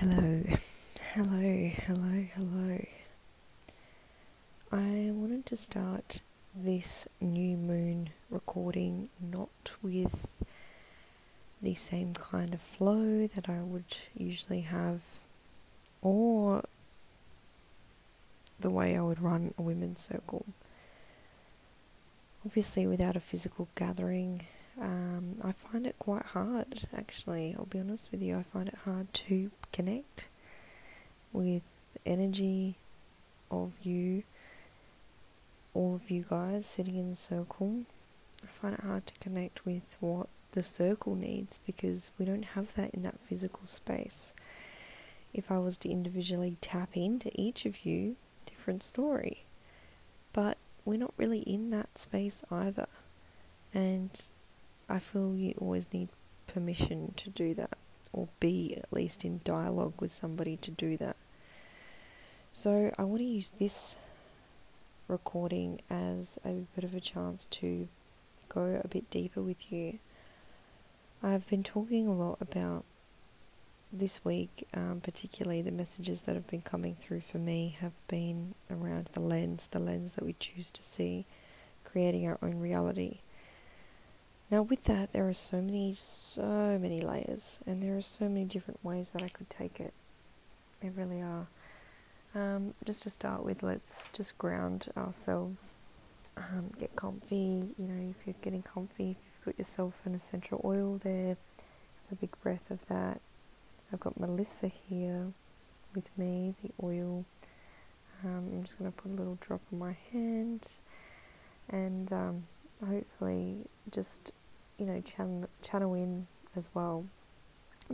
Hello, hello, hello, hello. I wanted to start this new moon recording not with the same kind of flow that I would usually have or the way I would run a women's circle. Obviously, without a physical gathering, um, I find it quite hard, actually. I'll be honest with you, I find it hard to connect with the energy of you, all of you guys sitting in the circle. I find it hard to connect with what the circle needs because we don't have that in that physical space. If I was to individually tap into each of you, different story. But we're not really in that space either. And I feel you always need permission to do that, or be at least in dialogue with somebody to do that. So I want to use this recording as a bit of a chance to go a bit deeper with you. I've been talking a lot about this week, um, particularly the messages that have been coming through for me have been around the lens, the lens that we choose to see, creating our own reality. Now, with that, there are so many, so many layers, and there are so many different ways that I could take it. There really are. Um, just to start with, let's just ground ourselves. Um, get comfy. You know, if you're getting comfy, if you've got yourself an essential oil there, have a big breath of that. I've got Melissa here with me, the oil. Um, I'm just going to put a little drop on my hand and um, hopefully just you know, channel, channel in as well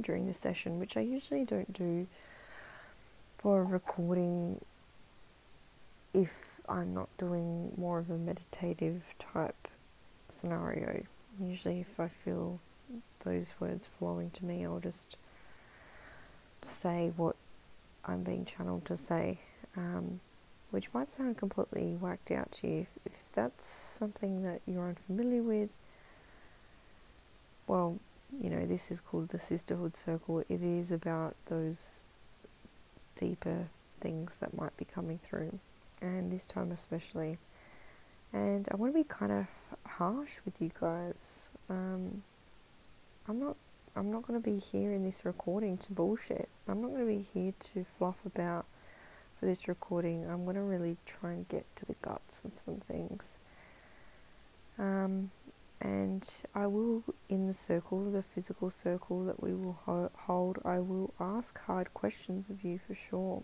during the session, which I usually don't do for a recording if I'm not doing more of a meditative type scenario. Usually, if I feel those words flowing to me, I'll just say what I'm being channeled to say, um, which might sound completely whacked out to you. If, if that's something that you're unfamiliar with, well, you know, this is called the Sisterhood Circle. It is about those deeper things that might be coming through, and this time especially. And I want to be kind of harsh with you guys. Um, I'm not. I'm not going to be here in this recording to bullshit. I'm not going to be here to fluff about for this recording. I'm going to really try and get to the guts of some things. Um, and I will, in the circle, the physical circle that we will ho- hold, I will ask hard questions of you for sure.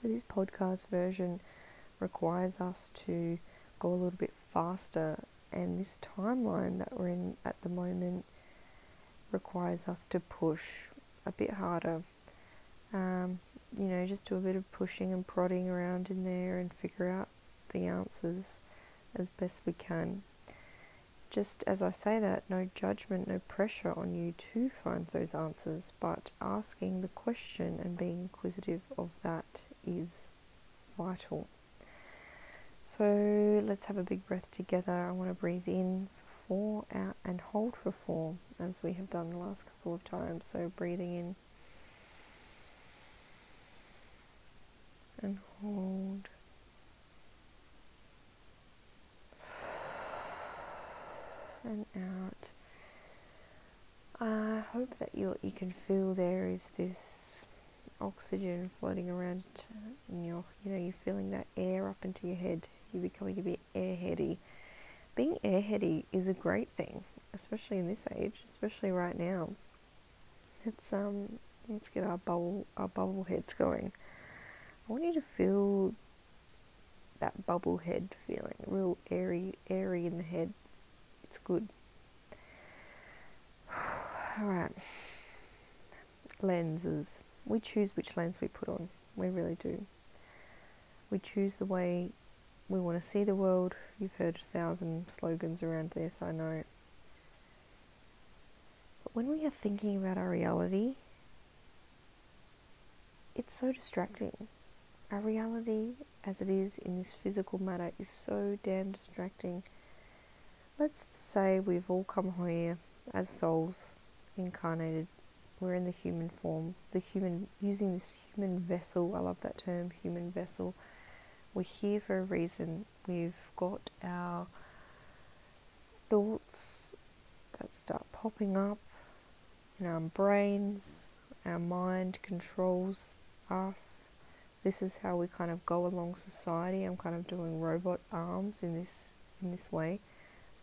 But this podcast version requires us to go a little bit faster, and this timeline that we're in at the moment requires us to push a bit harder. Um, you know, just do a bit of pushing and prodding around in there and figure out the answers as best we can just as I say that, no judgment, no pressure on you to find those answers, but asking the question and being inquisitive of that is vital. So let's have a big breath together. I want to breathe in for four, out, and hold for four, as we have done the last couple of times. So breathing in and hold. And out. I hope that you you can feel there is this oxygen floating around in your you know you're feeling that air up into your head. You're becoming a bit airheady. Being airheady is a great thing, especially in this age, especially right now. It's um let's get our bubble our bubble heads going. I want you to feel that bubble head feeling, real airy airy in the head it's good. Alright. Lenses. We choose which lens we put on. We really do. We choose the way we want to see the world. You've heard a thousand slogans around this, I know. But when we are thinking about our reality, it's so distracting. Our reality, as it is in this physical matter, is so damn distracting let's say we've all come here as souls incarnated we're in the human form, the human using this human vessel. I love that term, human vessel. We're here for a reason. We've got our thoughts that start popping up in our brains. Our mind controls us. This is how we kind of go along society. I'm kind of doing robot arms in this in this way.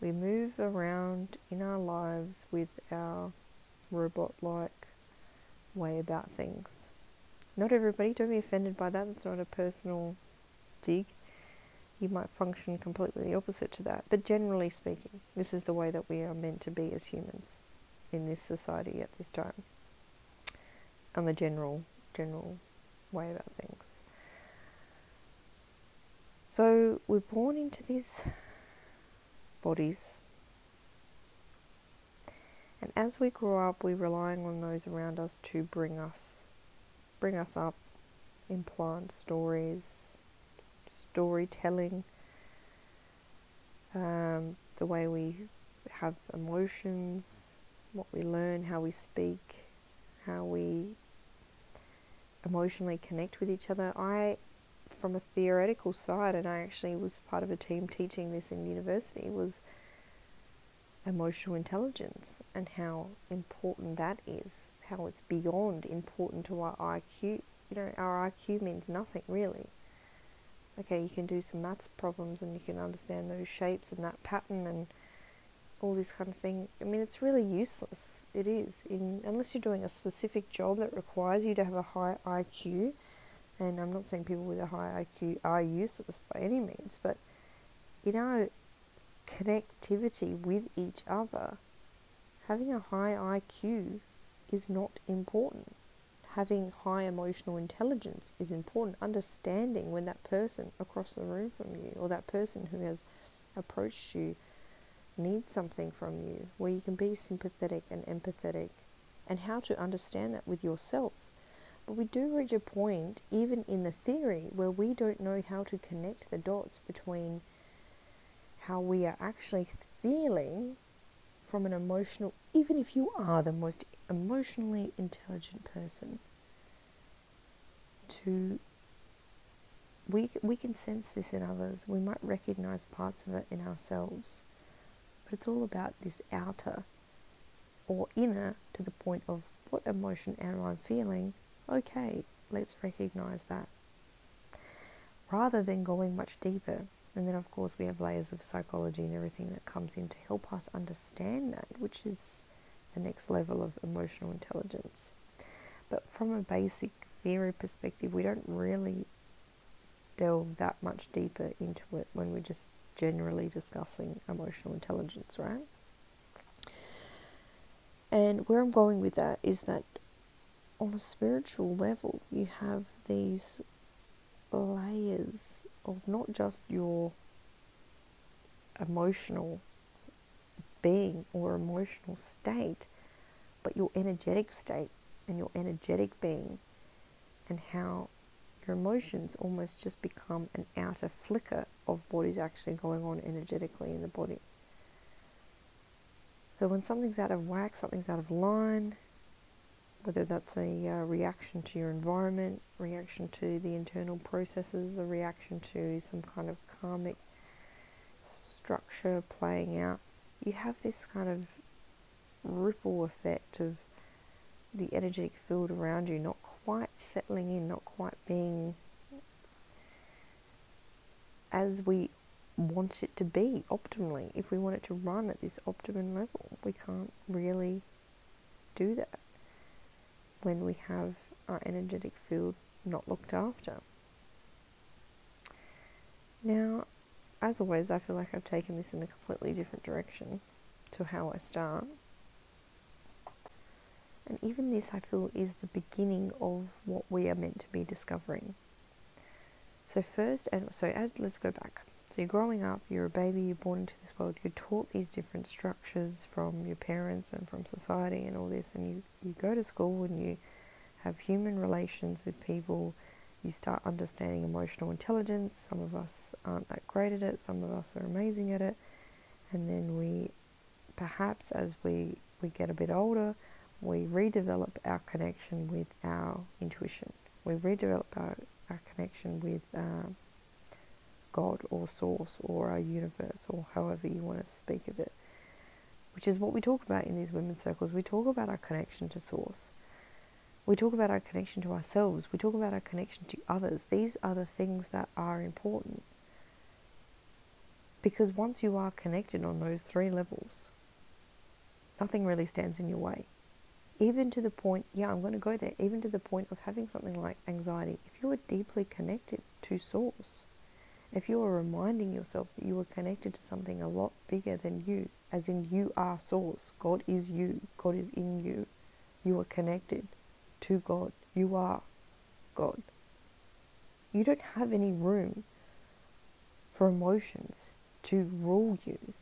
We move around in our lives with our robot like way about things. Not everybody, don't be offended by that. It's not a personal dig. You might function completely opposite to that. But generally speaking, this is the way that we are meant to be as humans in this society at this time. On the general general way about things. So we're born into these bodies. And as we grow up, we're relying on those around us to bring us, bring us up, implant stories, storytelling, um, the way we have emotions, what we learn, how we speak, how we emotionally connect with each other. I, from a theoretical side, and I actually was part of a team teaching this in university, was emotional intelligence and how important that is, how it's beyond important to our IQ. You know, our IQ means nothing really. Okay, you can do some maths problems and you can understand those shapes and that pattern and all this kind of thing. I mean, it's really useless. It is, in unless you're doing a specific job that requires you to have a high IQ. And I'm not saying people with a high IQ are useless by any means, but in our connectivity with each other, having a high IQ is not important. Having high emotional intelligence is important. Understanding when that person across the room from you or that person who has approached you needs something from you, where you can be sympathetic and empathetic, and how to understand that with yourself. But we do reach a point, even in the theory, where we don't know how to connect the dots between how we are actually feeling from an emotional, even if you are the most emotionally intelligent person, to we, we can sense this in others. We might recognize parts of it in ourselves. But it's all about this outer or inner to the point of what emotion am I feeling? Okay, let's recognize that. Rather than going much deeper. And then, of course, we have layers of psychology and everything that comes in to help us understand that, which is the next level of emotional intelligence. But from a basic theory perspective, we don't really delve that much deeper into it when we're just generally discussing emotional intelligence, right? And where I'm going with that is that on a spiritual level, you have these layers of not just your emotional being or emotional state, but your energetic state and your energetic being, and how your emotions almost just become an outer flicker of what is actually going on energetically in the body. So when something's out of whack, something's out of line, whether that's a uh, reaction to your environment, reaction to the internal processes, a reaction to some kind of karmic structure playing out, you have this kind of ripple effect of the energetic field around you not quite settling in, not quite being as we want it to be optimally. If we want it to run at this optimum level, we can't really do that when we have our energetic field not looked after. Now, as always, I feel like I've taken this in a completely different direction to how I start. And even this, I feel, is the beginning of what we are meant to be discovering. So, first, and so as let's go back. So, you're growing up, you're a baby, you're born into this world, you're taught these different structures from your parents and from society and all this, and you, you go to school and you have human relations with people. You start understanding emotional intelligence. Some of us aren't that great at it, some of us are amazing at it. And then we, perhaps as we, we get a bit older, we redevelop our connection with our intuition. We redevelop our, our connection with uh, God or Source or our universe or however you want to speak of it, which is what we talk about in these women's circles. We talk about our connection to Source. We talk about our connection to ourselves. We talk about our connection to others. These are the things that are important. Because once you are connected on those three levels, nothing really stands in your way. Even to the point, yeah, I'm going to go there, even to the point of having something like anxiety. If you are deeply connected to Source, if you are reminding yourself that you are connected to something a lot bigger than you, as in you are Source, God is you, God is in you, you are connected to God, you are God. You don't have any room for emotions to rule you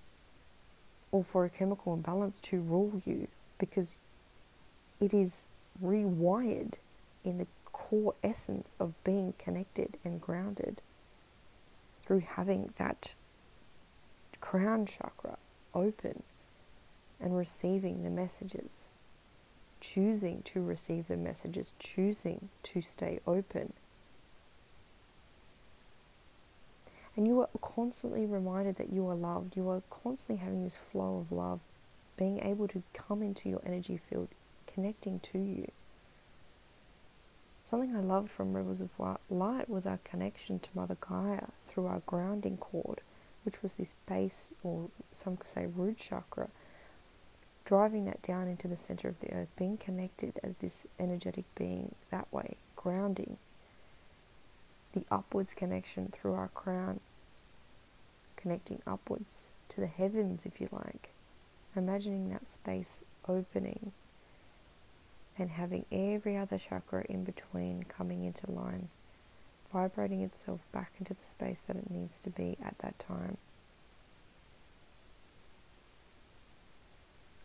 or for a chemical imbalance to rule you because it is rewired in the core essence of being connected and grounded through having that crown chakra open and receiving the messages, choosing to receive the messages, choosing to stay open And you are constantly reminded that you are loved. You are constantly having this flow of love, being able to come into your energy field, connecting to you. Something I loved from Rivers of Light was our connection to Mother Gaia through our grounding cord, which was this base, or some could say root chakra, driving that down into the center of the earth, being connected as this energetic being that way, grounding. The upwards connection through our crown connecting upwards to the heavens, if you like. Imagining that space opening and having every other chakra in between coming into line, vibrating itself back into the space that it needs to be at that time.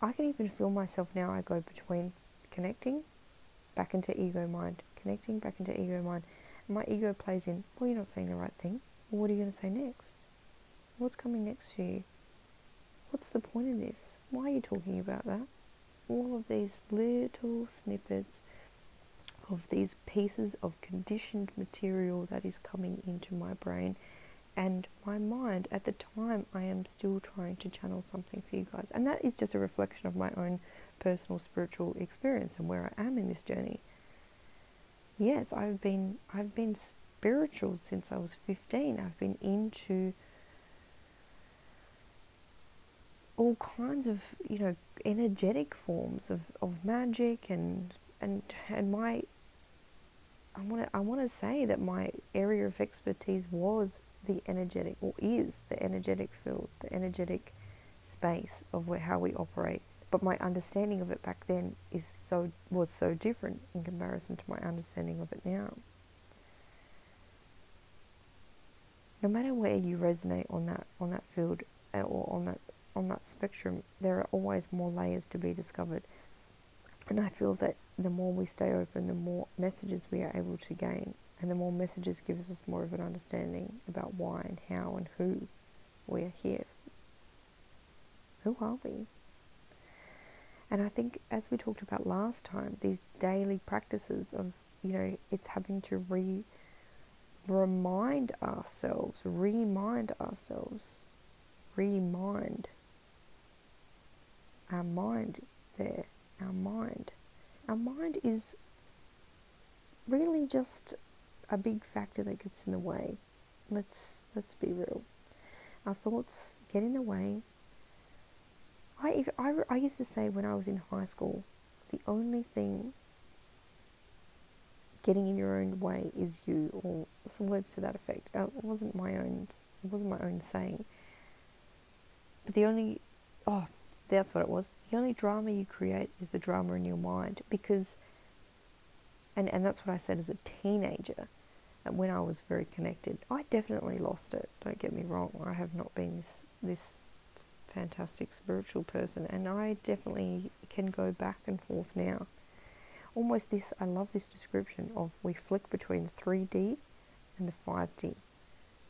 I can even feel myself now. I go between connecting back into ego mind, connecting back into ego mind. My ego plays in, well, you're not saying the right thing. Well, what are you going to say next? What's coming next for you? What's the point in this? Why are you talking about that? All of these little snippets of these pieces of conditioned material that is coming into my brain and my mind at the time I am still trying to channel something for you guys. And that is just a reflection of my own personal spiritual experience and where I am in this journey. Yes, I've been I've been spiritual since I was 15. I've been into all kinds of you know energetic forms of, of magic and and and my I want to I want to say that my area of expertise was the energetic or is the energetic field, the energetic space of where how we operate. But my understanding of it back then is so was so different in comparison to my understanding of it now. No matter where you resonate on that on that field uh, or on that on that spectrum, there are always more layers to be discovered. And I feel that the more we stay open, the more messages we are able to gain, and the more messages gives us more of an understanding about why and how and who we are here. Who are we? And I think, as we talked about last time, these daily practices of, you know, it's having to re remind ourselves, remind ourselves, remind our mind there. Our mind. Our mind is really just a big factor that gets in the way. Let's let's be real. Our thoughts get in the way. I, I, I used to say when I was in high school, the only thing getting in your own way is you, or some words to that effect. Uh, it wasn't my own. It wasn't my own saying. But the only, oh, that's what it was. The only drama you create is the drama in your mind because, and, and that's what I said as a teenager when I was very connected. I definitely lost it, don't get me wrong. I have not been this, this fantastic spiritual person, and I definitely can go back and forth now. Almost this, I love this description of we flick between the 3D and the 5D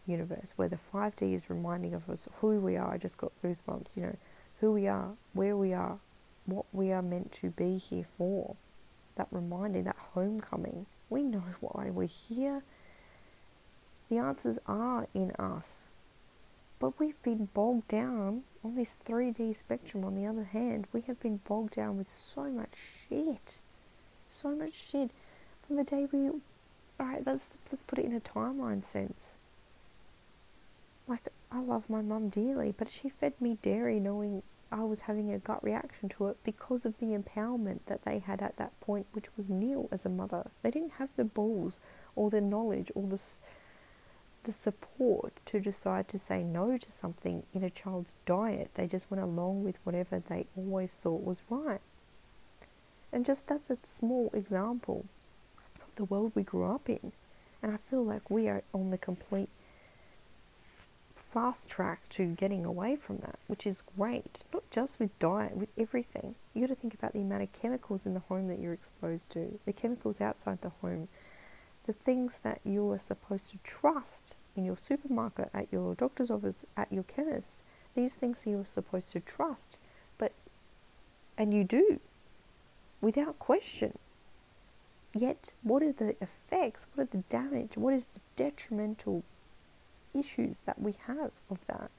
universe, where the 5D is reminding of us who we are. I just got goosebumps, you know who we are, where we are, what we are meant to be here for. That reminding, that homecoming. We know why we're here. The answers are in us. But we've been bogged down on this 3D spectrum, on the other hand, we have been bogged down with so much shit. So much shit. From the day we. Alright, let's, let's put it in a timeline sense. Like, I love my mum dearly, but she fed me dairy knowing I was having a gut reaction to it because of the empowerment that they had at that point, which was nil as a mother. They didn't have the balls or the knowledge or the, the support to decide to say no to something in a child's diet. They just went along with whatever they always thought was right. And just that's a small example of the world we grew up in. And I feel like we are on the complete fast track to getting away from that, which is great. Not just with diet, with everything. You got to think about the amount of chemicals in the home that you're exposed to, the chemicals outside the home, the things that you are supposed to trust in your supermarket, at your doctor's office, at your chemist. These things you're supposed to trust, but and you do without question. Yet, what are the effects? What are the damage? What is the detrimental issues that we have of that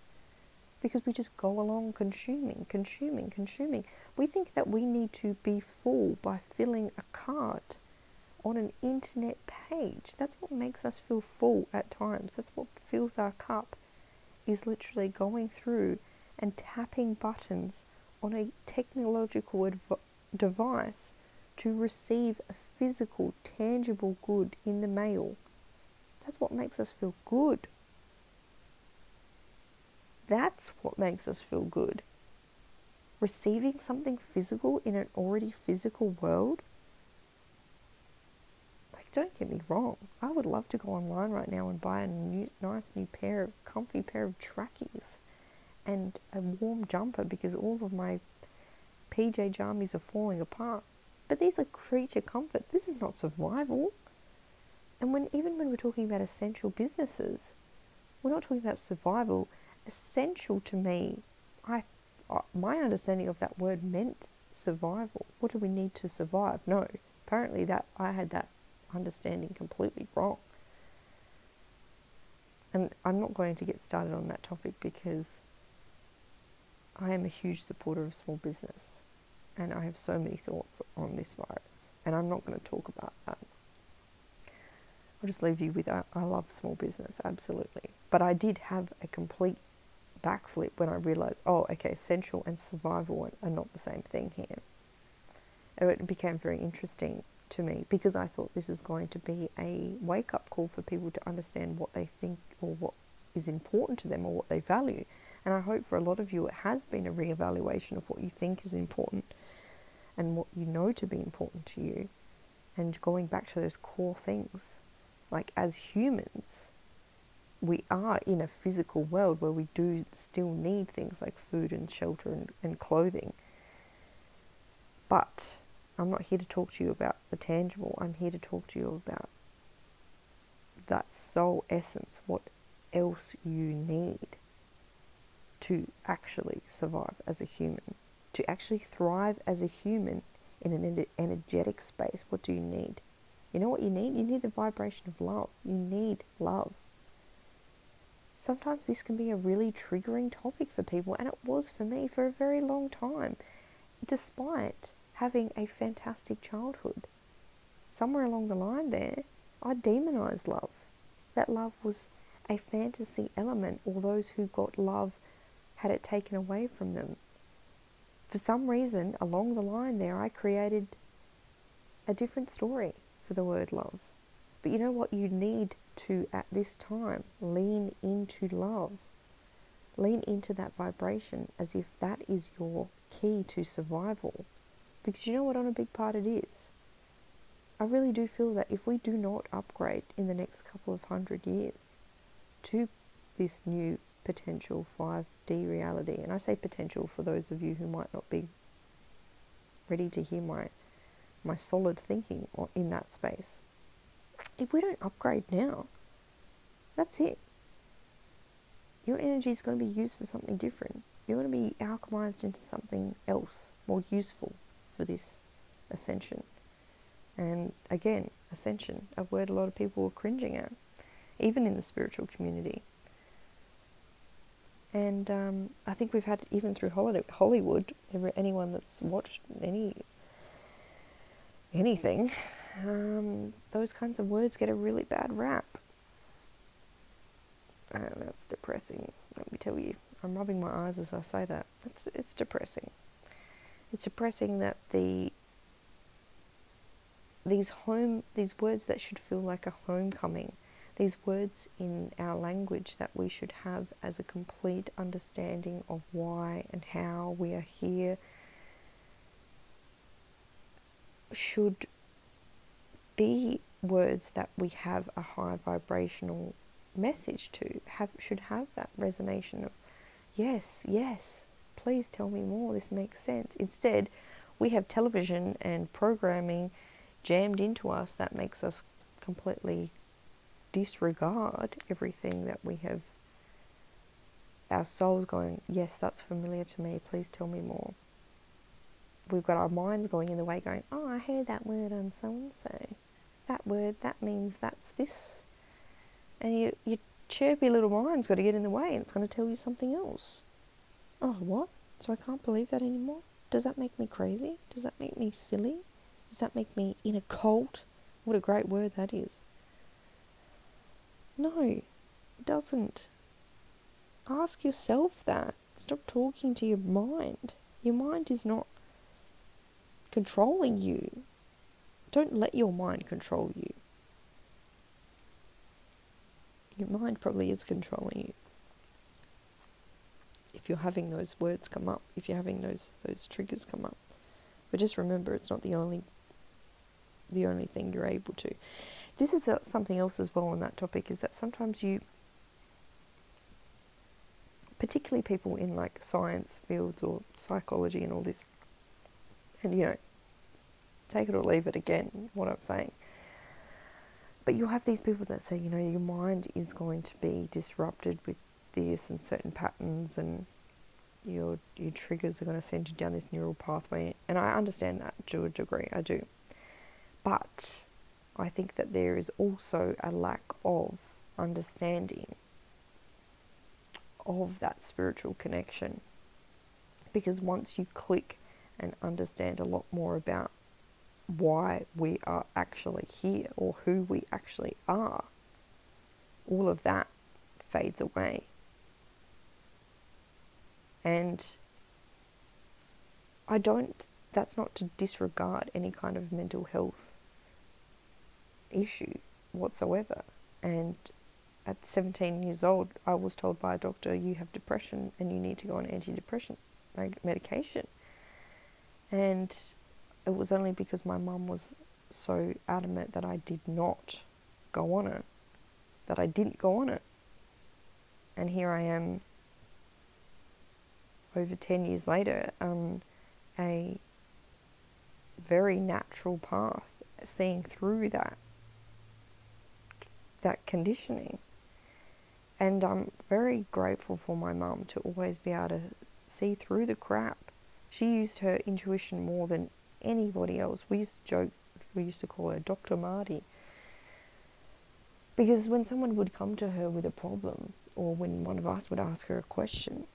because we just go along consuming, consuming, consuming. We think that we need to be full by filling a cart on an internet page. That's what makes us feel full at times. That's what fills our cup, is literally going through and tapping buttons on a technological adv- device to receive a physical, tangible good in the mail. That's what makes us feel good. That's what makes us feel good. Receiving something physical in an already physical world. Like, don't get me wrong. I would love to go online right now and buy a new, nice new pair of comfy pair of trackies and a warm jumper because all of my PJ jammies are falling apart. But these are creature comforts. This is not survival. And when even when we're talking about essential businesses, we're not talking about survival essential to me. I, my understanding of that word meant survival. What do we need to survive? No, apparently that I had that understanding completely wrong. And I'm not going to get started on that topic because I am a huge supporter of small business and I have so many thoughts on this virus, and I'm not going to talk about that. I'll just leave you with I, I love small business, absolutely. But I did have a complete backflip when I realized, oh, okay, essential and survival are not the same thing here. It became very interesting to me because I thought this is going to be a wake up call for people to understand what they think or what is important to them or what they value. And I hope for a lot of you it has been a re-evaluation of what you think is important and what you know to be important to you and going back to those core things. Like as humans, we are in a physical world where we do still need things like food and shelter and, and clothing. But I'm not here to talk to you about the tangible. I'm here to talk to you about that soul essence, what else you need to actually survive as a human, to actually thrive as a human in an energetic space. What do you need? You know what you need? You need the vibration of love. You need love sometimes this can be a really triggering topic for people, and it was for me for a very long time, despite having a fantastic childhood. Somewhere along the line there, I demonized love. That love was a fantasy element, or those who got love had it taken away from them. For some reason, along the line there, I created a different story for the word love. But you know what you need to, at this time, lean into love. Lean into that vibration as if that is your key to survival. Because you know what, on a big part it is. I really do feel that if we do not upgrade in the next couple of hundred years to this new potential 5D reality, and I say potential for those of you who might not be ready to hear my my solid thinking in that space if we don't upgrade now, that's it. Your energy is going to be used for something different. You're going to be alchemized into something else, more useful for this ascension. And again, ascension, a word a lot of people were cringing at, even in the spiritual community. And um, I think we've had even through Hollywood, anyone that's watched any anything, um, those kinds of words get a really bad rap. And that's depressing. Let me tell you, I'm rubbing my eyes as I say that. It's it's depressing. It's depressing that the these home these words that should feel like a homecoming, these words in our language that we should have as a complete understanding of why and how we are here should be words that we have a high vibrational message to have should have that resonance of yes yes please tell me more. This makes sense. Instead we have television and programming jammed into us that makes us completely disregard everything that we have our souls going yes that's familiar to me. Please tell me more we've got our minds going in the way going oh i heard that word on so and so that word that means that's this and you, your chirpy little mind's got to get in the way and it's going to tell you something else. Oh, what? So I can't believe that anymore? Does that make me crazy? Does that make me silly? Does that make me in a cult? What a great word that is. No, it doesn't. Ask yourself that. Stop talking to your mind. Your mind is not controlling you. Don't let your mind control you. Your mind probably is controlling you. If you're having those words come up, if you're having those those triggers come up. But just remember it's not the only the only thing you're able to. This is uh, something else as well on that topic is that sometimes you particularly people in like science fields or psychology and all this and you know take it or leave it again what I'm saying but you'll have these people that say, you know, your mind is going to be disrupted with this and certain patterns, and your your triggers are going to send you down this neural pathway. And I understand that to a degree, I do. But I think that there is also a lack of understanding of that spiritual connection. Because once you click and understand a lot more about why we are actually here or who we actually are, all of that fades away. And I don't, that's not to disregard any kind of mental health issue whatsoever. And at 17 years old, I was told by a doctor, you have depression and you need to go on antidepressant medication. And it was only because my mum was so adamant that I did not go on it that I didn't go on it. And here I am over 10 years later on a very natural path, seeing through that that conditioning. And I'm very grateful for my mum to always be able to see through the crap. She used her intuition more than anybody else. We used to joke, we used to call her Dr. Marty. Because when someone would come to her with a problem, or when one of us would ask her a question,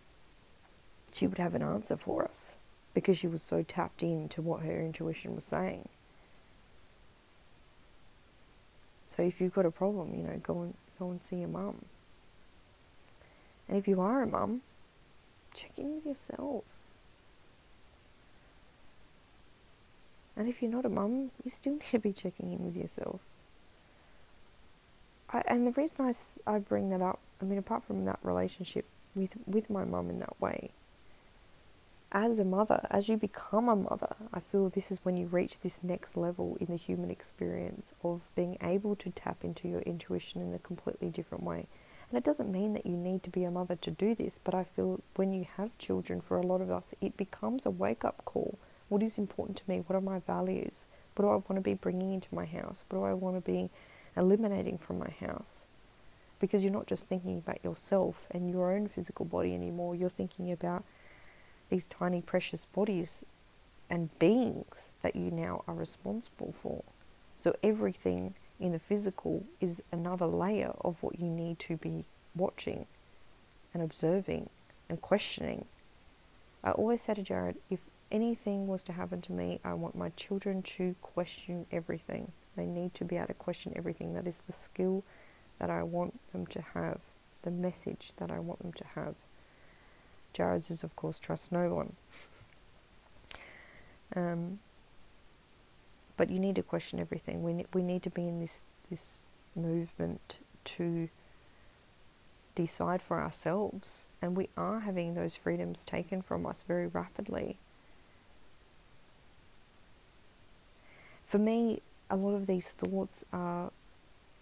she would have an answer for us because she was so tapped into what her intuition was saying. So if you've got a problem, you know, go and go and see your mum. And if you are a mum, check in with yourself. And if you're not a mum, you still need to be checking in with yourself. I, and the reason I, I bring that up, I mean, apart from that relationship with, with my mum in that way, as a mother, as you become a mother, I feel this is when you reach this next level in the human experience of being able to tap into your intuition in a completely different way. And it doesn't mean that you need to be a mother to do this, but I feel when you have children, for a lot of us, it becomes a wake up call what is important to me? What are my values? What do I want to be bringing into my house? What do I want to be eliminating from my house? Because you're not just thinking about yourself and your own physical body anymore, you're thinking about these tiny precious bodies and beings that you now are responsible for. So everything in the physical is another layer of what you need to be watching and observing and questioning. I always say to Jared, if anything was to happen to me, I want my children to question everything. They need to be able to question everything. That is the skill that I want them to have, the message that I want them to have. Jared's is, of course, trust no one. Um, but you need to question everything. We, ne- we need to be in this, this movement to decide for ourselves. And we are having those freedoms taken from us very rapidly. For me, a lot of these thoughts are,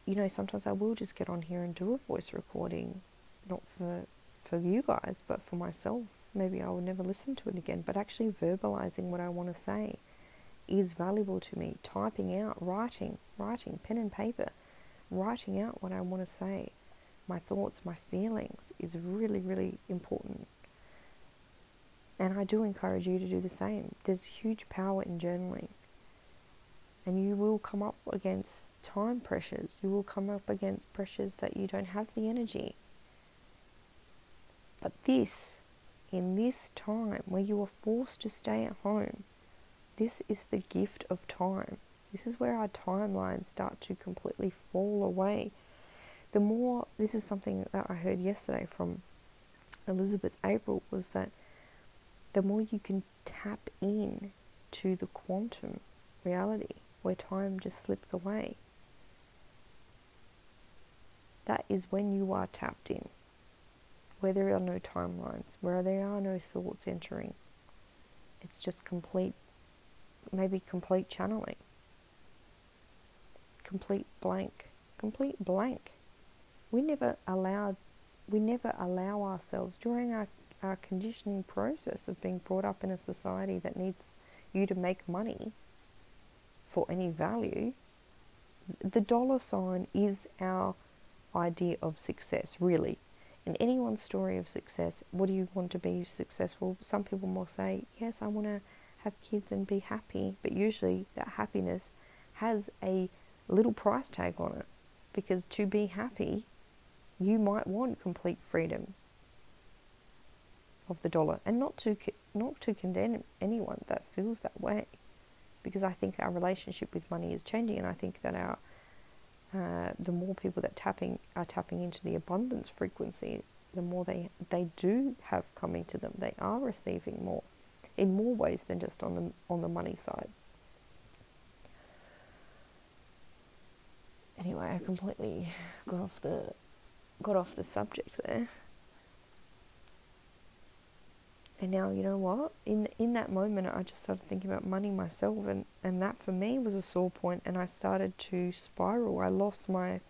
you know, sometimes I will just get on here and do a voice recording, not for for you guys, but for myself. Maybe I will never listen to it again. But actually verbalizing what I want to say is valuable to me. Typing out, writing, writing, pen and paper, writing out what I want to say, my thoughts, my feelings is really, really important. And I do encourage you to do the same. There's huge power in journaling. And you will come up against time pressures. You will come up against pressures that you don't have the energy. But this, in this time where you are forced to stay at home, this is the gift of time. This is where our timelines start to completely fall away. The more, this is something that I heard yesterday from Elizabeth April, was that the more you can tap in to the quantum reality where time just slips away, that is when you are tapped in, where there are no timelines, where there are no thoughts entering. It's just complete maybe complete channeling, complete blank, complete blank. We never allowed, we never allow ourselves during our, our conditioning process of being brought up in a society that needs you to make money for any value. The dollar sign is our idea of success, really. In anyone's story of success, what do you want to be successful? Some people will say, Yes, I want to have kids and be happy, but usually that happiness has a little price tag on it because to be happy, you might want complete freedom of the dollar and not to not to condemn anyone that feels that way because I think our relationship with money is changing and I think that our uh, the more people that tapping are tapping into the abundance frequency the more they they do have coming to them they are receiving more in more ways than just on the on the money side. Anyway, I completely got off the got off the subject there. And now you know what? In in that moment I just started thinking about money myself and, and that for me was a sore point and I started to spiral. I lost my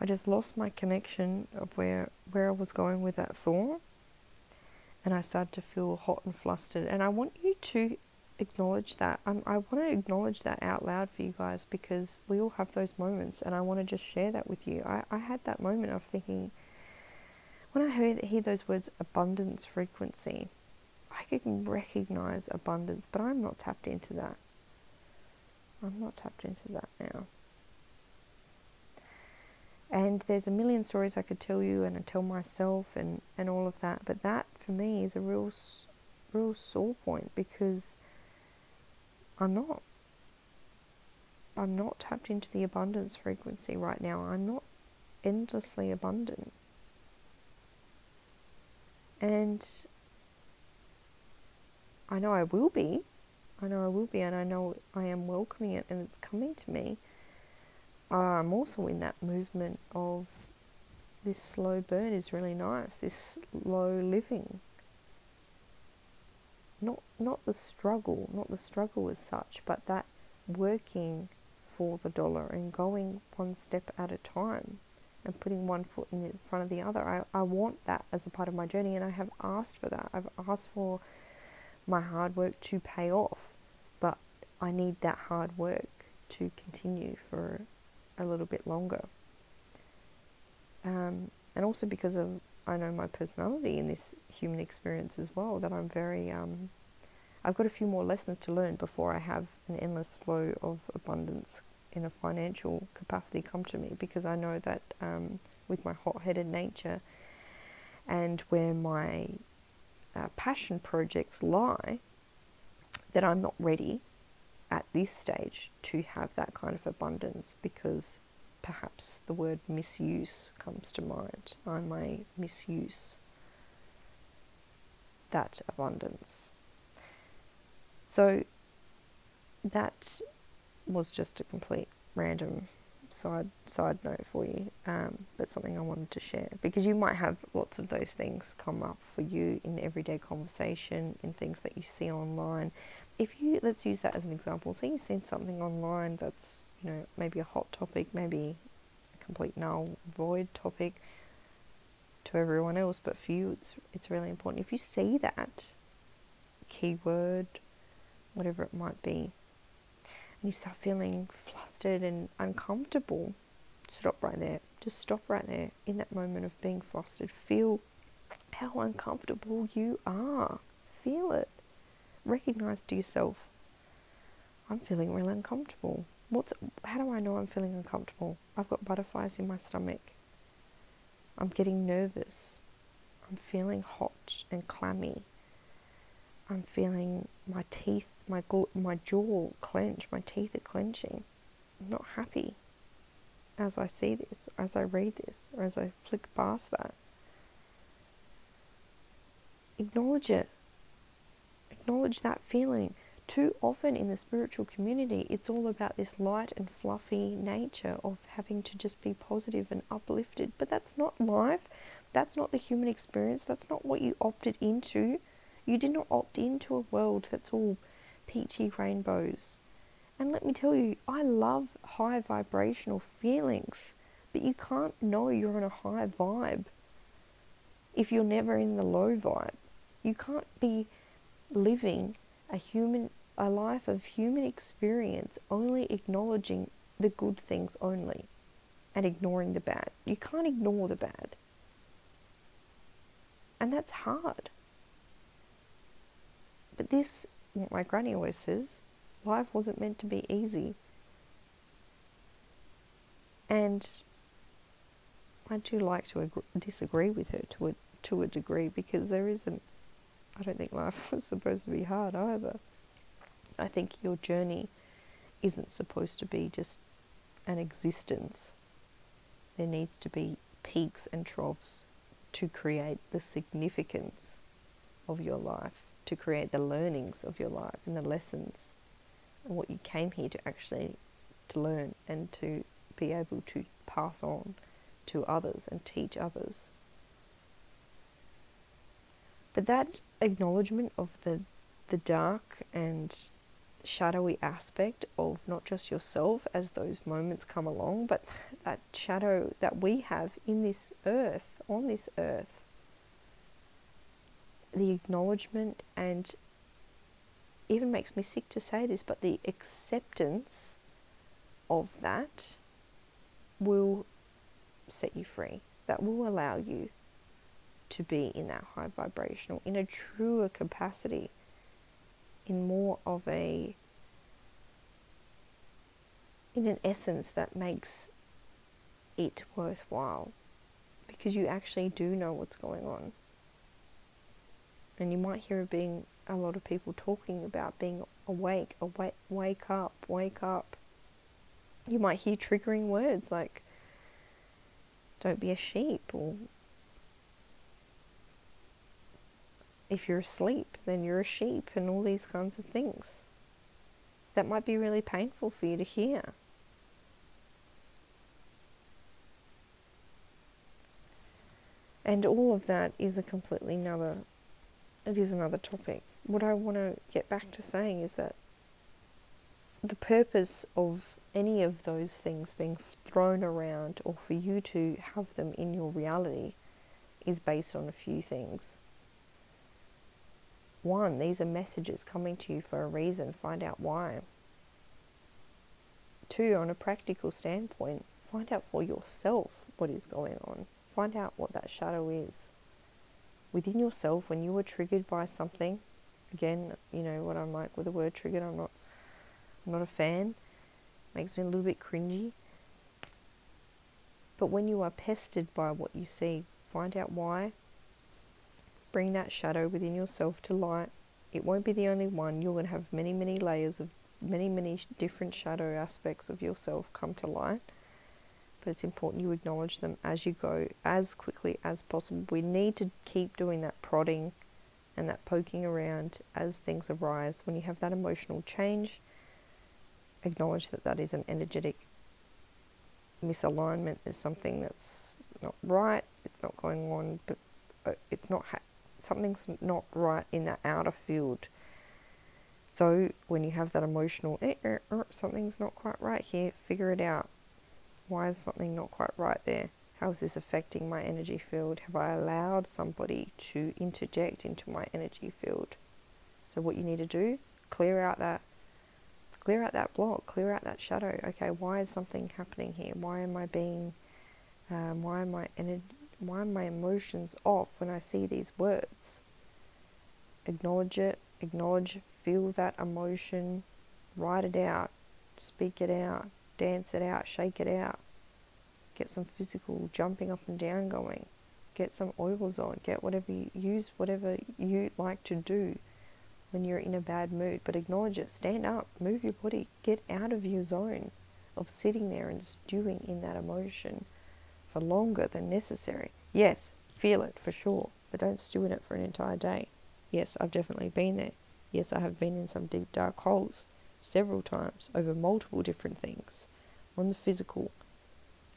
I just lost my connection of where where I was going with that thought and I started to feel hot and flustered. And I want you to acknowledge that. Um, I want to acknowledge that out loud for you guys because we all have those moments, and I want to just share that with you. I, I had that moment of thinking, when I heard, hear those words abundance frequency, I can recognize abundance, but I'm not tapped into that. I'm not tapped into that now. And there's a million stories I could tell you and I tell myself and, and all of that, but that for me is a real, real sore point because I'm not. I'm not tapped into the abundance frequency right now. I'm not endlessly abundant. And I know I will be. I know I will be, and I know I am welcoming it and it's coming to me. Uh, I'm also in that movement of this slow burn is really nice, this slow living. Not not the struggle, not the struggle as such, but that working for the dollar and going one step at a time and putting one foot in front of the other. I, I want that as a part of my journey and I have asked for that. I've asked for my hard work to pay off, but I need that hard work to continue for a little bit longer. Um, and also because of I know my personality in this human experience as well, that I'm very, um, I've got a few more lessons to learn before I have an endless flow of abundance in a financial capacity come to me because I know that um, with my hot headed nature and where my uh, passion projects lie, that I'm not ready at this stage to have that kind of abundance because perhaps the word misuse comes to mind. I may misuse that abundance. So that was just a complete random side side note for you, um, but something I wanted to share because you might have lots of those things come up for you in everyday conversation, in things that you see online. If you let's use that as an example, say you've seen something online that's you know maybe a hot topic, maybe a complete null void topic to everyone else, but for you it's it's really important. If you see that keyword, whatever it might be, you start feeling flustered and uncomfortable, stop right there. Just stop right there in that moment of being flustered. Feel how uncomfortable you are. Feel it. Recognize to yourself, I'm feeling really uncomfortable. What's how do I know I'm feeling uncomfortable? I've got butterflies in my stomach. I'm getting nervous. I'm feeling hot and clammy. I'm feeling my teeth my my jaw clench, my teeth are clenching. I'm not happy as I see this, as I read this, or as I flick past that. Acknowledge it. Acknowledge that feeling. Too often in the spiritual community, it's all about this light and fluffy nature of having to just be positive and uplifted. But that's not life. That's not the human experience. That's not what you opted into. You did not opt into a world that's all peachy rainbows. And let me tell you, I love high vibrational feelings, but you can't know you're on a high vibe if you're never in the low vibe. You can't be living a human a life of human experience only acknowledging the good things only and ignoring the bad. You can't ignore the bad. And that's hard. But this what my granny always says life wasn't meant to be easy. And I do like to agree, disagree with her to a, to a degree because there isn't, I don't think life was supposed to be hard either. I think your journey isn't supposed to be just an existence. There needs to be peaks and troughs to create the significance of your life to create the learnings of your life and the lessons and what you came here to actually to learn and to be able to pass on to others and teach others. But that acknowledgement of the the dark and shadowy aspect of not just yourself as those moments come along, but that shadow that we have in this earth, on this earth, the acknowledgement and even makes me sick to say this, but the acceptance of that will set you free. That will allow you to be in that high vibrational, in a truer capacity, in more of a, in an essence that makes it worthwhile because you actually do know what's going on and you might hear being a lot of people talking about being awake, awake, wake up, wake up. You might hear triggering words like don't be a sheep or if you're asleep, then you're a sheep and all these kinds of things. That might be really painful for you to hear. And all of that is a completely another it is another topic. What I want to get back to saying is that the purpose of any of those things being thrown around or for you to have them in your reality is based on a few things. One, these are messages coming to you for a reason, find out why. Two, on a practical standpoint, find out for yourself what is going on. Find out what that shadow is. Within yourself, when you were triggered by something, again, you know what I'm like with the word triggered, I'm not I'm not a fan. Makes me a little bit cringy. But when you are pestered by what you see, find out why. Bring that shadow within yourself to light. It won't be the only one. You're going to have many, many layers of many, many different shadow aspects of yourself come to light. But it's important you acknowledge them as you go, as quickly as possible. We need to keep doing that prodding and that poking around as things arise. When you have that emotional change, acknowledge that that is an energetic misalignment. There's something that's not right. It's not going on, but uh, it's not. Ha- something's not right in that outer field. So when you have that emotional, eh, eh, eh, something's not quite right here, figure it out. Why is something not quite right there? How is this affecting my energy field? Have I allowed somebody to interject into my energy field? So what you need to do, clear out that clear out that block, clear out that shadow. Okay, why is something happening here? Why am I being um, why am I ener- why are my emotions off when I see these words? Acknowledge it, acknowledge, feel that emotion, write it out, speak it out, dance it out, shake it out. Get some physical jumping up and down going. Get some oils on. Get whatever you use, whatever you like to do when you're in a bad mood. But acknowledge it. Stand up. Move your body. Get out of your zone of sitting there and stewing in that emotion for longer than necessary. Yes, feel it for sure, but don't stew in it for an entire day. Yes, I've definitely been there. Yes, I have been in some deep dark holes several times over multiple different things on the physical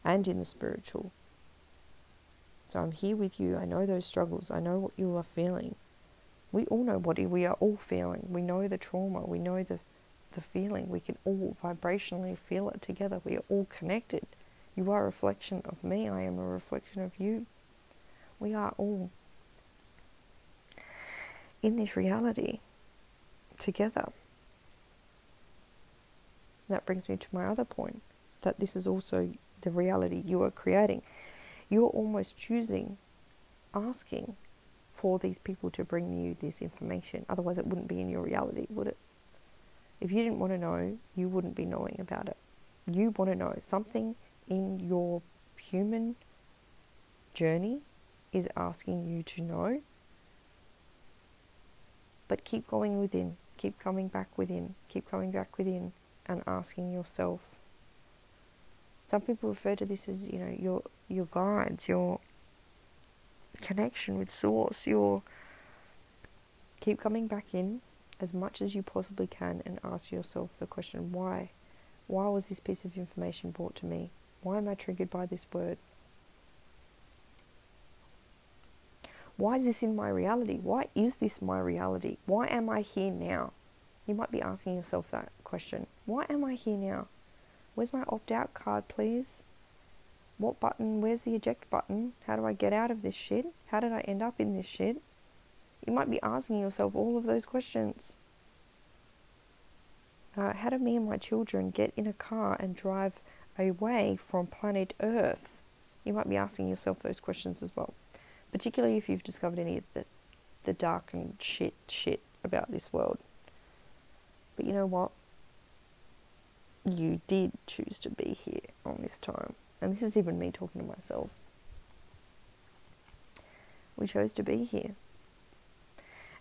and in the spiritual. So I'm here with you. I know those struggles. I know what you are feeling. We all know what we are all feeling. We know the trauma. We know the, the feeling. We can all vibrationally feel it together. We are all connected. You are a reflection of me. I am a reflection of you. We are all in this reality together. That brings me to my other point that this is also the reality you are creating. You're almost choosing, asking for these people to bring you this information. Otherwise, it wouldn't be in your reality, would it? If you didn't want to know, you wouldn't be knowing about it. You want to know something in your human journey is asking you to know. But keep going within, keep coming back within, keep coming back within and asking yourself. Some people refer to this as, you know, your your guides, your connection with source, your keep coming back in as much as you possibly can and ask yourself the question why? Why was this piece of information brought to me? Why am I triggered by this word? Why is this in my reality? Why is this my reality? Why am I here now? You might be asking yourself that question. Why am I here now? Where's my opt out card, please? What button? Where's the eject button? How do I get out of this shit? How did I end up in this shit? You might be asking yourself all of those questions. Uh, how do me and my children get in a car and drive away from planet Earth? You might be asking yourself those questions as well particularly if you've discovered any of the, the dark and shit shit about this world. But you know what? You did choose to be here on this time. And this is even me talking to myself. We chose to be here.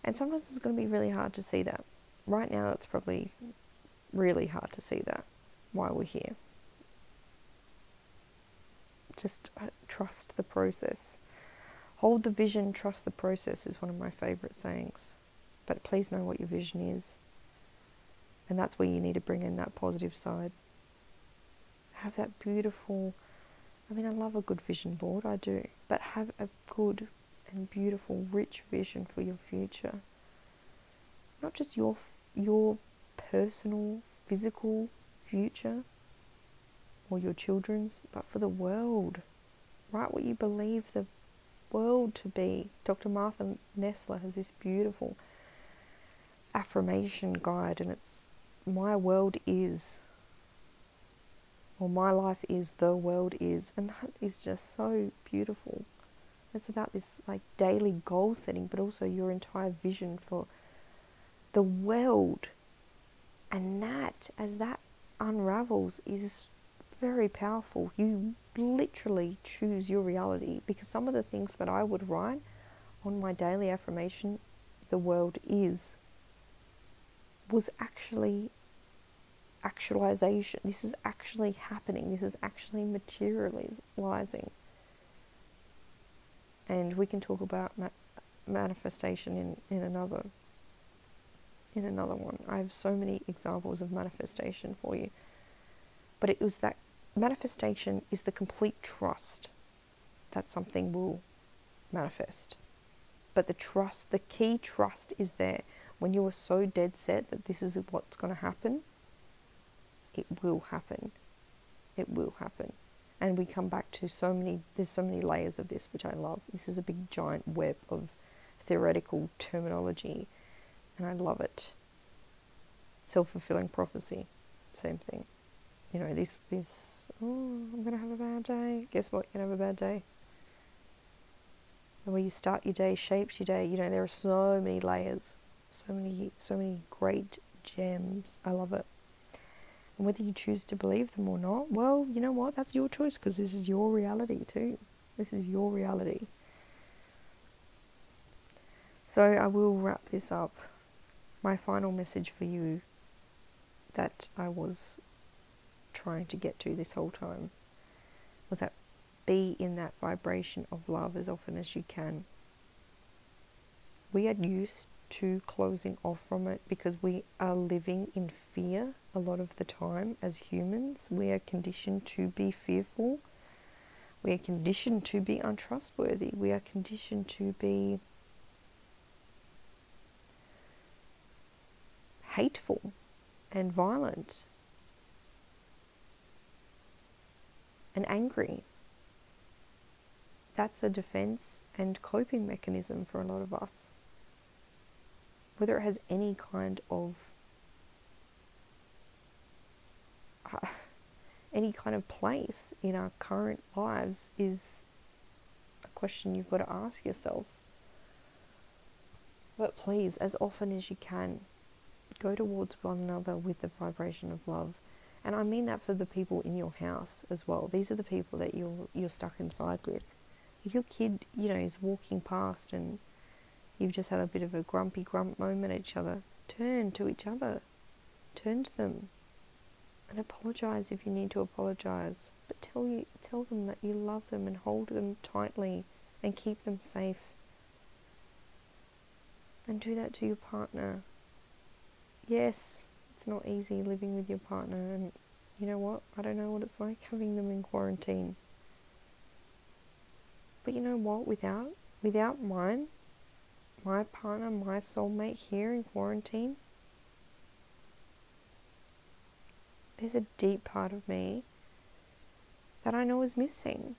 And sometimes it's going to be really hard to see that. Right now, it's probably really hard to see that, why we're here. Just uh, trust the process. Hold the vision, trust the process is one of my favourite sayings. But please know what your vision is. And that's where you need to bring in that positive side. Have that beautiful, I mean, I love a good vision board, I do. But have a good and beautiful, rich vision for your future. Not just your, your personal, physical future or your children's, but for the world. Write what you believe the world to be. Dr. Martha Nessler has this beautiful affirmation guide, and it's My world is. or my life is, the world is. And that is just so beautiful. It's about this like daily goal setting, but also your entire vision for the world. And that, as that unravels, is very powerful. You literally choose your reality because some of the things that I would write on my daily affirmation, the world is, was actually actualization. This is actually happening. This is actually materializing. And we can talk about ma- manifestation in, in another in another one. I have so many examples of manifestation for you. But it was that manifestation is the complete trust that something will manifest. But the trust, the key trust is there. When you are so dead set that this is what's going to happen, it will happen. It will happen. And we come back to so many, there's so many layers of this, which I love. This is a big giant web of theoretical terminology, and I love it. Self fulfilling prophecy, same thing. You know, this, this, oh, I'm going to have a bad day. Guess what? You're going to have a bad day. The way you start your day shapes your day. You know, there are so many layers, so many, so many great gems. I love it. And whether you choose to believe them or not, well, you know what? That's your choice because this is your reality too. This is your reality. So I will wrap this up. My final message for you that I was trying to get to this whole time was that be in that vibration of love as often as you can. We are used to closing off from it because we are living in fear a lot of the time as humans. We are conditioned to be fearful. We are conditioned to be untrustworthy. We are conditioned to be hateful and violent and angry. That's a defense and coping mechanism for a lot of us whether it has any kind of uh, any kind of place in our current lives is a question you've got to ask yourself. But please, as often as you can, go towards one another with the vibration of love. And I mean that for the people in your house as well. These are the people that you're you're stuck inside with. If your kid, you know, is walking past and you've just had a bit of a grumpy grump moment at each other, turn to each other. Turn to them and apologize if you need to apologize. But tell you tell them that you love them and hold them tightly and keep them safe. And do that to your partner. Yes, it's not easy living with your partner and you know what? I don't know what it's like having them in quarantine. But you know what? Without without mine, my partner, my soulmate here in quarantine, there's a deep part of me that I know is missing.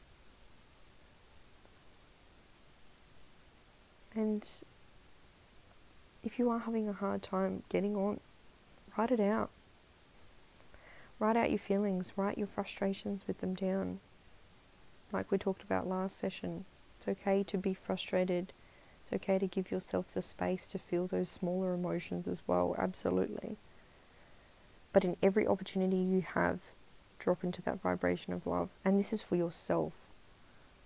And if you are having a hard time getting on, write it out. Write out your feelings, write your frustrations with them down. Like we talked about last session, it's okay to be frustrated it's okay to give yourself the space to feel those smaller emotions as well, absolutely. But in every opportunity you have, drop into that vibration of love. And this is for yourself.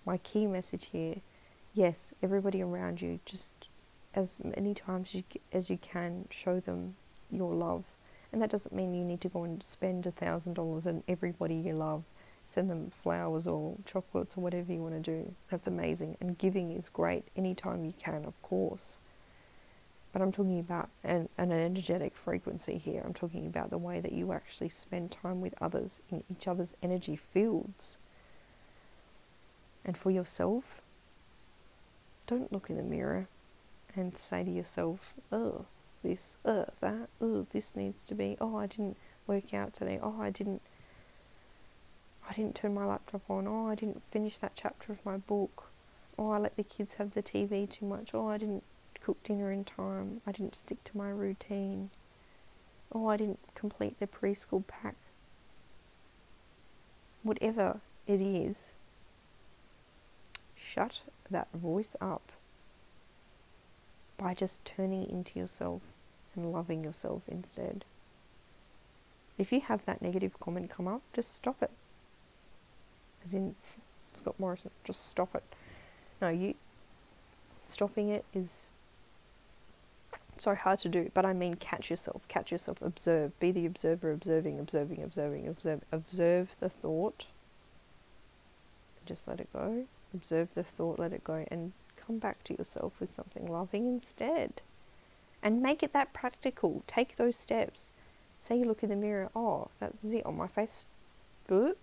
My key message here yes, everybody around you, just as many times as you can, show them your love. And that doesn't mean you need to go and spend a thousand dollars on everybody you love send them flowers or chocolates or whatever you want to do. That's amazing. And giving is great anytime you can, of course. But I'm talking about an, an energetic frequency here. I'm talking about the way that you actually spend time with others in each other's energy fields. And for yourself, don't look in the mirror and say to yourself, oh, this, oh, that, oh, this needs to be, oh, I didn't work out today, oh, I didn't I didn't turn my laptop on. Oh, I didn't finish that chapter of my book. Oh, I let the kids have the TV too much. Oh, I didn't cook dinner in time. I didn't stick to my routine. Oh, I didn't complete the preschool pack. whatever it is, shut that voice up by just turning into yourself and loving yourself instead. If you have that negative comment come up, just stop it. As in Scott Morrison, just stop it. No, you stopping it is so hard to do, but I mean catch yourself, catch yourself, observe, be the observer, observing, observing, observing, observe, observe the thought. Just let it go. Observe the thought, let it go, and come back to yourself with something loving instead. And make it that practical. Take those steps. Say you look in the mirror, oh, that's it on my face. Good.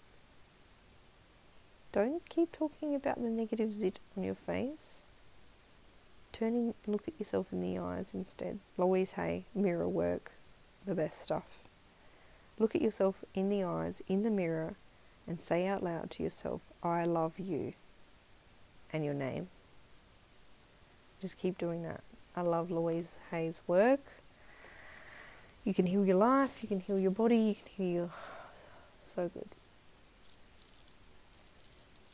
Don't keep talking about the negative zit on your face turning look at yourself in the eyes instead. Louise Hay, mirror work, the best stuff. Look at yourself in the eyes, in the mirror, and say out loud to yourself, I love you, and your name. Just keep doing that. I love Louise Hay's work. You can heal your life, you can heal your body, you can heal. Your So good.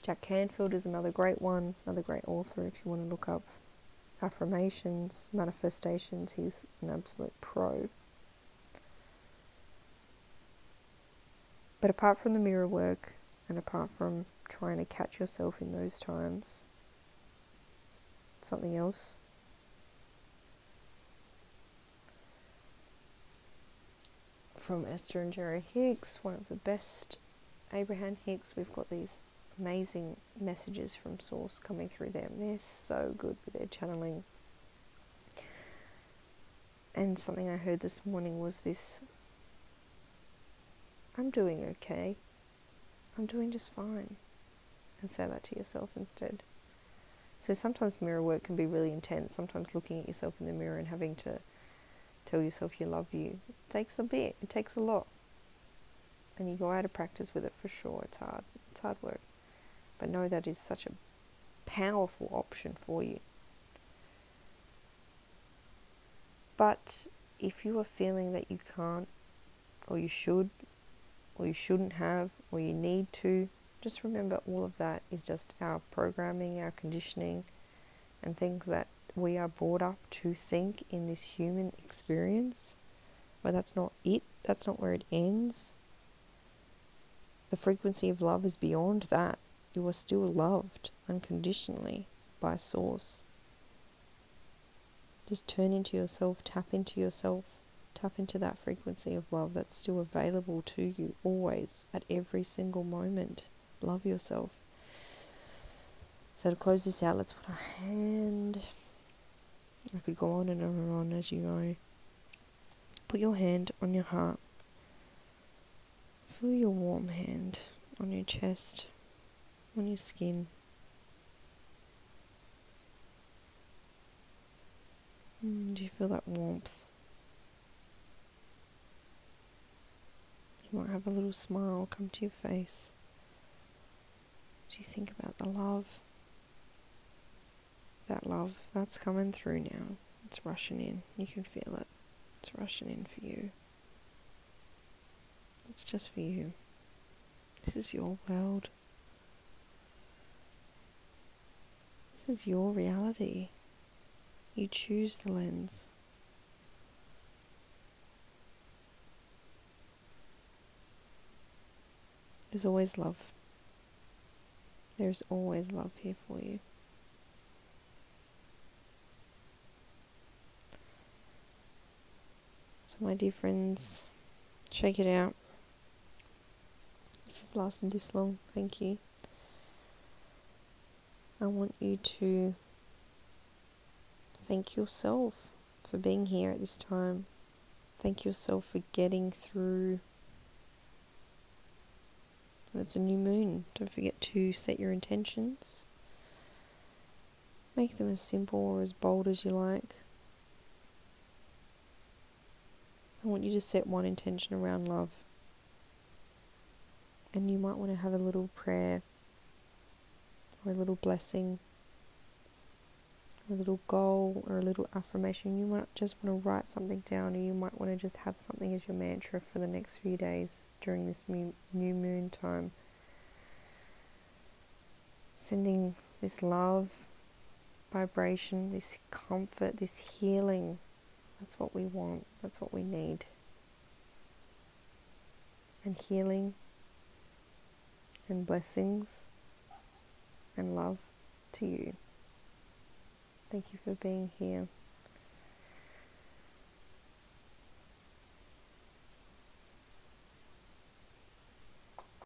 Jack Canfield is another great one, another great author if you want to look up affirmations, manifestations, he's an absolute pro. But apart from the mirror work and apart from trying to catch yourself in those times, something else. From Esther and Jerry Hicks, one of the best Abraham Hicks, we've got these amazing messages from Source coming through them. They're so good with their channeling. And something I heard this morning was this I'm doing okay. I'm doing just fine. And say that to yourself instead. So sometimes mirror work can be really intense. Sometimes looking at yourself in the mirror and having to tell yourself you love you it takes a bit, it takes a lot. And you go out of practice with it for sure. It's hard. It's hard work. But know that is such a powerful option for you. But if you are feeling that you can't, or you should, or you shouldn't have, or you need to, just remember all of that is just our programming, our conditioning, and things that we are brought up to think in this human experience. But that's not it, that's not where it ends. The frequency of love is beyond that you are still loved unconditionally by Source. Just turn into yourself, tap into yourself, tap into that frequency of love that's still available to you always, at every single moment. Love yourself. So, to close this out, let's put our hand. I could go on and on and on, as you know. Put your hand on your heart. Feel your warm hand on your chest on your skin. Mm, do you feel that warmth? You might have a little smile come to your face. Do you think about the love? That love that's coming through now. It's rushing in. You can feel it. It's rushing in for you. It's just for you. This is your world. This is your reality. You choose the lens. There's always love. There's always love here for you. So, my dear friends, shake it out. If you've lasted this long, thank you. I want you to thank yourself for being here at this time. Thank yourself for getting through. It's a new moon. Don't forget to set your intentions. Make them as simple or as bold as you like. I want you to set one intention around love. And you might want to have a little prayer or a little blessing a little goal or a little affirmation. You might just want to write something down, or you might want to just have something as your mantra for the next few days during this new moon time. sending this love vibration, this comfort, this healing. That's what we want, that's what we need. And healing and blessings and love to you. Thank you for being here.